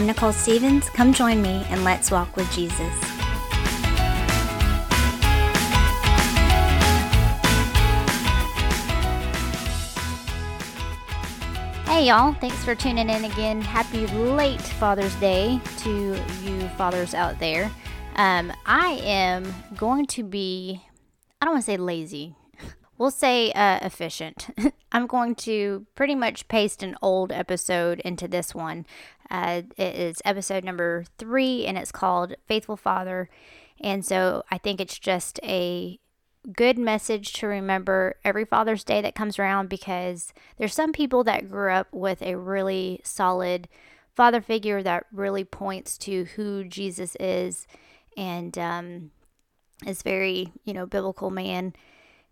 I'm Nicole Stevens. Come join me and let's walk with Jesus. Hey, y'all. Thanks for tuning in again. Happy late Father's Day to you fathers out there. Um, I am going to be, I don't want to say lazy, we'll say uh, efficient. I'm going to pretty much paste an old episode into this one. Uh, it is episode number three, and it's called Faithful Father. And so I think it's just a good message to remember every Father's Day that comes around because there's some people that grew up with a really solid father figure that really points to who Jesus is and um, is very, you know, biblical man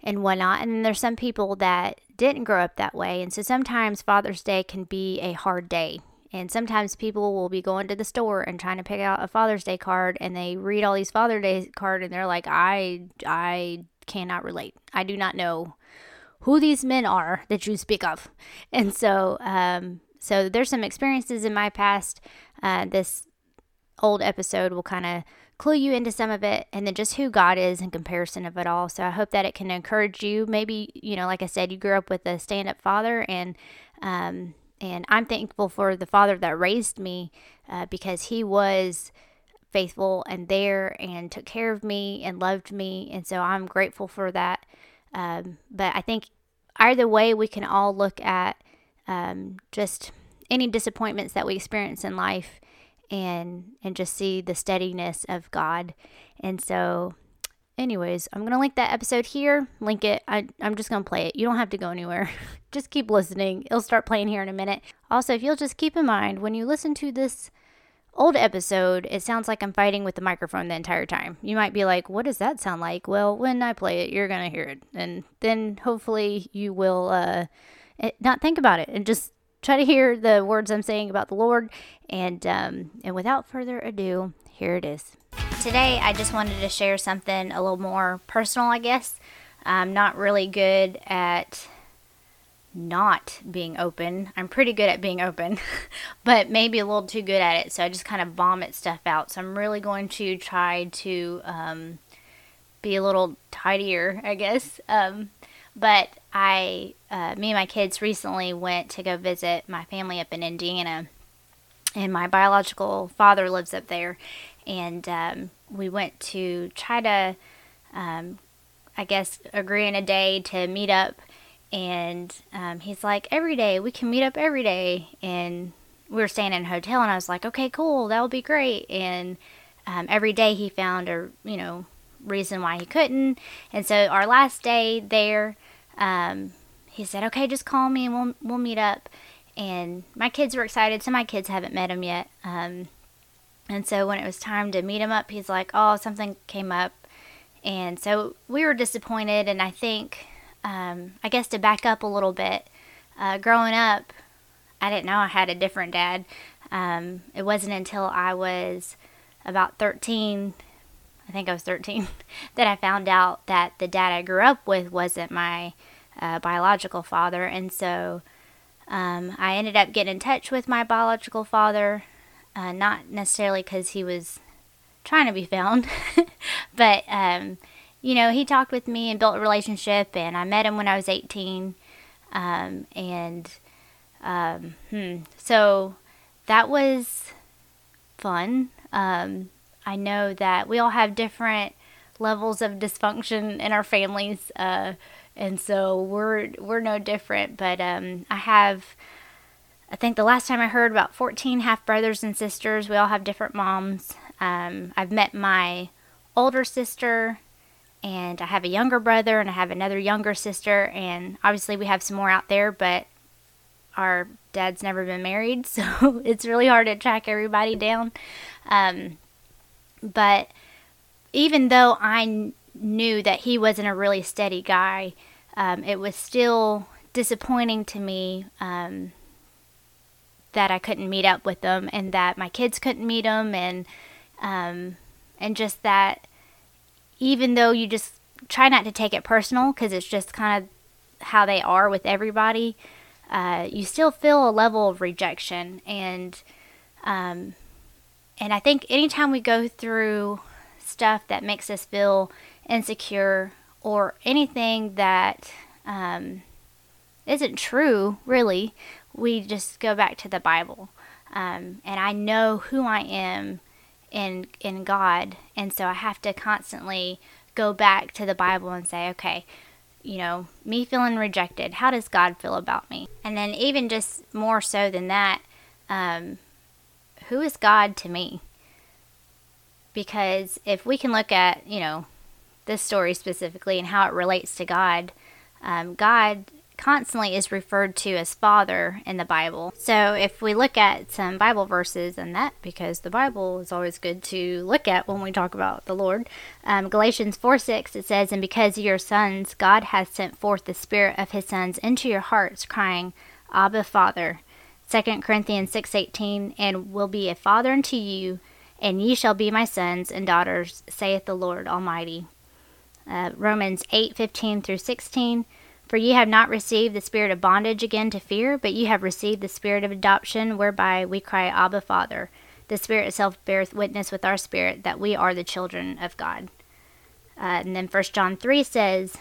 and whatnot. And there's some people that didn't grow up that way. And so sometimes Father's Day can be a hard day. And sometimes people will be going to the store and trying to pick out a Father's Day card and they read all these Father's Day card and they're like, I I cannot relate. I do not know who these men are that you speak of. And so um so there's some experiences in my past. Uh, this old episode will kind of clue you into some of it and then just who God is in comparison of it all. So I hope that it can encourage you. Maybe, you know, like I said, you grew up with a stand up father and, um, and I'm thankful for the father that raised me uh, because he was faithful and there and took care of me and loved me. And so I'm grateful for that. Um, but I think either way, we can all look at um, just any disappointments that we experience in life and and just see the steadiness of God. And so anyways, I'm going to link that episode here. Link it. I, I'm just going to play it. You don't have to go anywhere. just keep listening. It'll start playing here in a minute. Also, if you'll just keep in mind when you listen to this old episode, it sounds like I'm fighting with the microphone the entire time. You might be like, what does that sound like? Well, when I play it, you're going to hear it. And then hopefully you will uh, eh, not think about it and just try to hear the words I'm saying about the Lord. And um, and without further ado, here it is. Today, I just wanted to share something a little more personal, I guess. I'm not really good at not being open. I'm pretty good at being open, but maybe a little too good at it. So I just kind of vomit stuff out. So I'm really going to try to um, be a little tidier, I guess. Um, but I, uh, me and my kids recently went to go visit my family up in Indiana, and my biological father lives up there, and um, we went to try to, um, I guess, agree on a day to meet up. And um, he's like, every day we can meet up every day, and we were staying in a hotel, and I was like, okay, cool, that would be great. And um, every day he found a, you know, reason why he couldn't. And so our last day there, um, he said, "Okay, just call me and we'll we'll meet up." And my kids were excited. So my kids haven't met him yet. Um, and so when it was time to meet him up, he's like, "Oh, something came up," and so we were disappointed. And I think, um, I guess to back up a little bit, uh, growing up, I didn't know I had a different dad. Um, it wasn't until I was about 13 I think I was 13, that I found out that the dad I grew up with wasn't my uh, biological father. And so um, I ended up getting in touch with my biological father, uh, not necessarily because he was trying to be found, but, um, you know, he talked with me and built a relationship, and I met him when I was 18. Um, and um, hmm, so that was fun. Um, I know that we all have different levels of dysfunction in our families, uh, and so we're we're no different. But um, I have, I think the last time I heard about 14 half brothers and sisters. We all have different moms. Um, I've met my older sister, and I have a younger brother, and I have another younger sister, and obviously we have some more out there, but our dad's never been married, so it's really hard to track everybody down. Um, but even though I knew that he wasn't a really steady guy, um, it was still disappointing to me um, that I couldn't meet up with them and that my kids couldn't meet him and um, and just that even though you just try not to take it personal because it's just kind of how they are with everybody, uh, you still feel a level of rejection and Um, and I think anytime we go through stuff that makes us feel insecure or anything that um, not true, really, we just go back to the Bible. Um, and I know who I am in in God, and so I have to constantly go back to the Bible and say, okay, you know, me feeling rejected, how does God feel about me? And then even just more so than that, um, who is God to me? Because if we can look at, you know, this story specifically and how it relates to God, um, God constantly is referred to as Father in the Bible. So if we look at some Bible verses and that, because the Bible is always good to look at when we talk about the Lord, um, Galatians 4 6, it says, And because you are sons, God has sent forth the Spirit of His sons into your hearts, crying, Abba, Father. 2 Corinthians 6:18 and will be a father unto you and ye shall be my sons and daughters saith the Lord Almighty. Uh, Romans 8:15 through 16 For ye have not received the spirit of bondage again to fear but ye have received the spirit of adoption whereby we cry Abba Father. The Spirit itself beareth witness with our spirit that we are the children of God. Uh, and then 1 John 3 says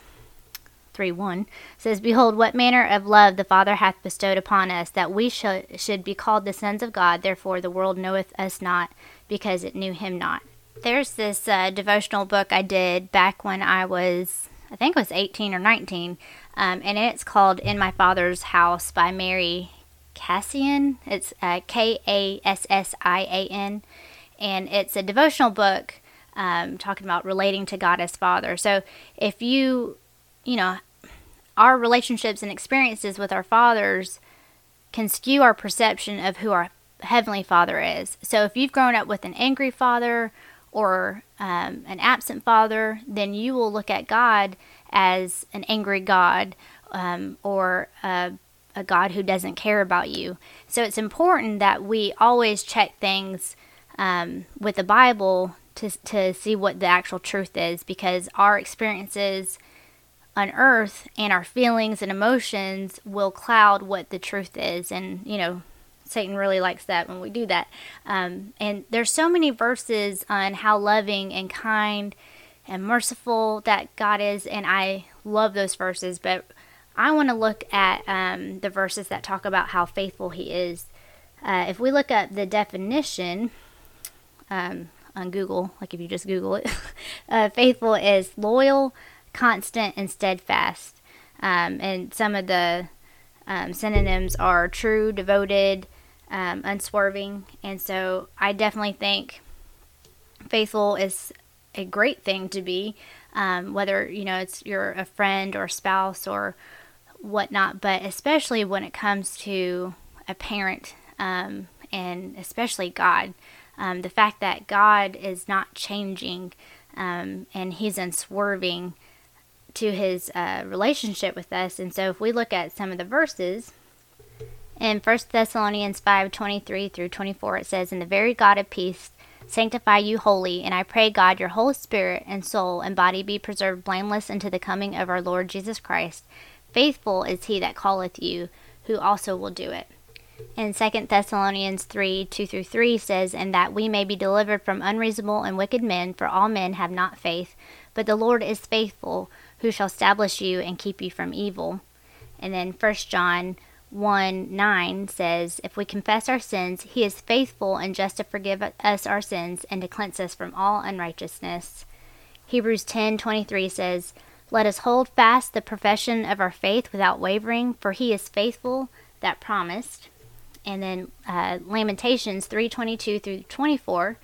3 1 says, Behold, what manner of love the Father hath bestowed upon us, that we should, should be called the sons of God. Therefore, the world knoweth us not, because it knew him not. There's this uh, devotional book I did back when I was, I think it was 18 or 19, um, and it's called In My Father's House by Mary Kassian. It's uh, K A S S I A N, and it's a devotional book um, talking about relating to God as Father. So if you, you know, our relationships and experiences with our fathers can skew our perception of who our Heavenly Father is. So if you've grown up with an angry father or um, an absent father, then you will look at God as an angry God um, or a, a God who doesn't care about you. So it's important that we always check things um, with the Bible to, to see what the actual truth is because our experiences on earth and our feelings and emotions will cloud what the truth is. And you know satan really likes that when we do that. Um, and there's so many verses on how loving and kind and merciful that god is and i love those verses. But i want to look at um, the verses that talk about how faithful he is. Uh, if we look up the definition um, on google like if you just google it uh, faithful is loyal constant and steadfast. Um, and some of the um, synonyms are true, devoted, um, unswerving. And so I definitely think faithful is a great thing to be, um, whether you know it's you're a friend or spouse or whatnot. But especially when it comes to a parent, um, and especially God, um, the fact that God is not changing and He's unswerving to his uh, relationship with us. And so if we look at some of the verses, in 1 Thessalonians 5 23 through 24, it says, "In the very God of peace sanctify you wholly, and I pray God your whole spirit and soul and body be preserved blameless unto the coming of our Lord Jesus Christ. Faithful is he that calleth you, who also will do it. And 2 Thessalonians 3 2 through 3 says, And that we may be delivered from unreasonable and wicked men, for all men have not faith. But the Lord is faithful, who shall establish you and keep you from evil. And then 1 John 1 9 says, If we confess our sins, he is faithful and just to forgive us our sins and to cleanse us from all unrighteousness. Hebrews 10 23 says, Let us hold fast the profession of our faith without wavering, for he is faithful that promised. And then uh, Lamentations 322 through 24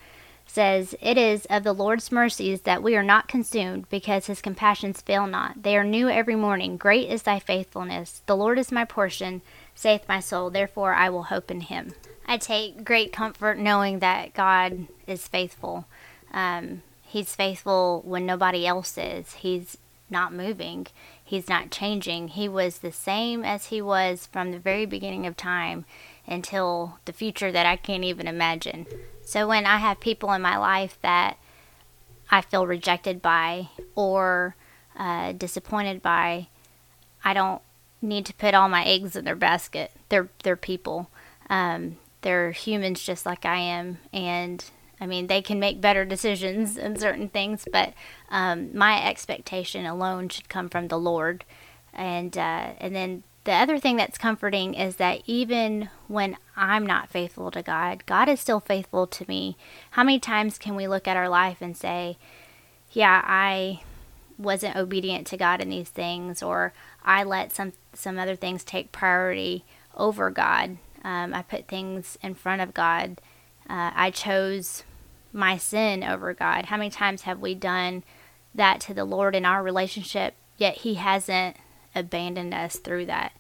says, It is of the Lord's mercies that we are not consumed, because his compassions fail not. They are new every morning. Great is thy faithfulness. The Lord is my portion, saith my soul, therefore I will hope in him. I take great comfort knowing that God is faithful. Um, he's faithful when nobody else is. He's not moving. He's not changing. He was the same as he was from the very beginning of time until the future that I can't even imagine. So when I have people in my life that I feel rejected by or uh, disappointed by, I don't need to put all my eggs in their basket. They're they're people. Um, they're humans just like I am, and I mean they can make better decisions in certain things, but um, my expectation alone should come from the Lord, and uh, and then the other thing that's comforting is that even when I'm not faithful to God, God is still faithful to me. How many times can we look at our life and say, "Yeah, I wasn't obedient to God in these things," or "I let some some other things take priority over God. Um, I put things in front of God. Uh, I chose my sin over God." How many times have we done that to the Lord in our relationship? Yet He hasn't abandoned us through that.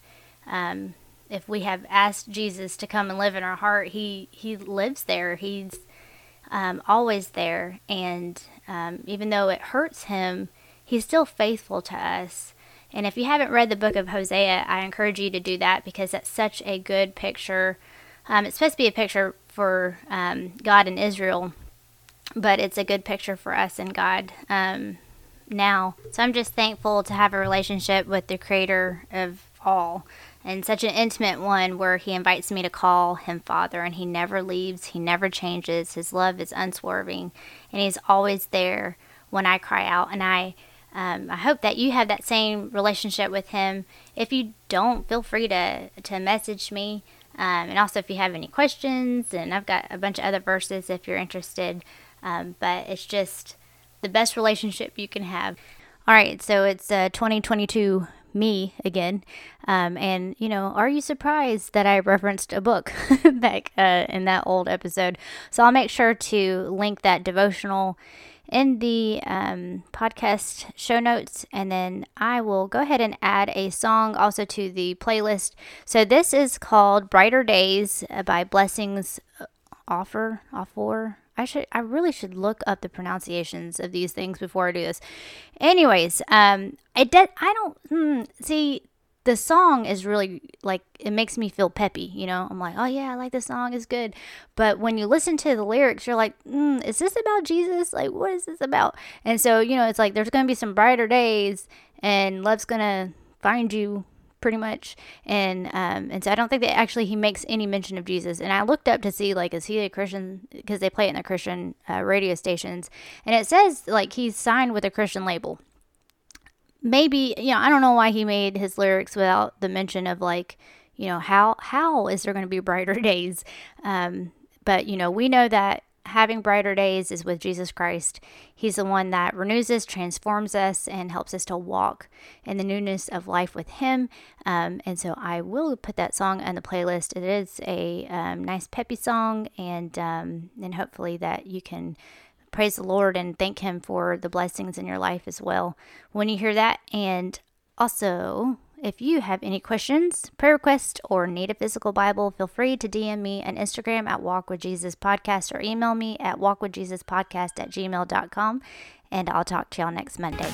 Um, if we have asked Jesus to come and live in our heart, He He lives there. He's um, always there, and um, even though it hurts Him, He's still faithful to us. And if you haven't read the book of Hosea, I encourage you to do that because that's such a good picture. Um, it's supposed to be a picture for um, God and Israel, but it's a good picture for us and God. Um, now. So I'm just thankful to have a relationship with the creator of all and such an intimate one where he invites me to call him father and he never leaves, he never changes. His love is unswerving and he's always there when I cry out and I um, I hope that you have that same relationship with him. If you don't, feel free to, to message me. Um, and also, if you have any questions, and I've got a bunch of other verses if you're interested. Um, but it's just the best relationship you can have. All right, so it's uh, 2022 me again. Um, and, you know, are you surprised that I referenced a book back uh, in that old episode? So I'll make sure to link that devotional in the um, podcast show notes, and then I will go ahead and add a song also to the playlist. So this is called Brighter Days by Blessings Offor, Offor, I should I really should look up the pronunciations of these things before I do this. Anyways, um it does I don't hmm, see the song is really like it makes me feel peppy, you know. I'm like, "Oh yeah, I like this song. It's good." But when you listen to the lyrics, you're like, mm, "Is this about Jesus? Like what is this about?" And so, you know, it's like there's to be some brighter days and love's to find you pretty much. And um, and so I don't think that actually he makes any mention of Jesus. And I looked up to see like is he a Christian because they play it in the Christian uh, radio stations, and it says like he's signed with a Christian label. Maybe you know I don't know why he made his lyrics without the mention of like you know how how is there going to be brighter days. Um, but you know we know that having brighter days is with Jesus Christ. He's the one that renews us, transforms us, and helps us to walk in the newness of life with Him. Um, and so I will put that song on the playlist. It is a um, nice, peppy song, and um, and hopefully that you can praise the Lord and thank Him for the blessings in your life as well when you hear that. And also, if you have any questions, prayer requests, or need a physical Bible, feel free to DM me on Instagram at Walk with Jesus Podcast or email me at walkwithjesuspodcast at gmail.com. And I'll talk to y'all next Monday.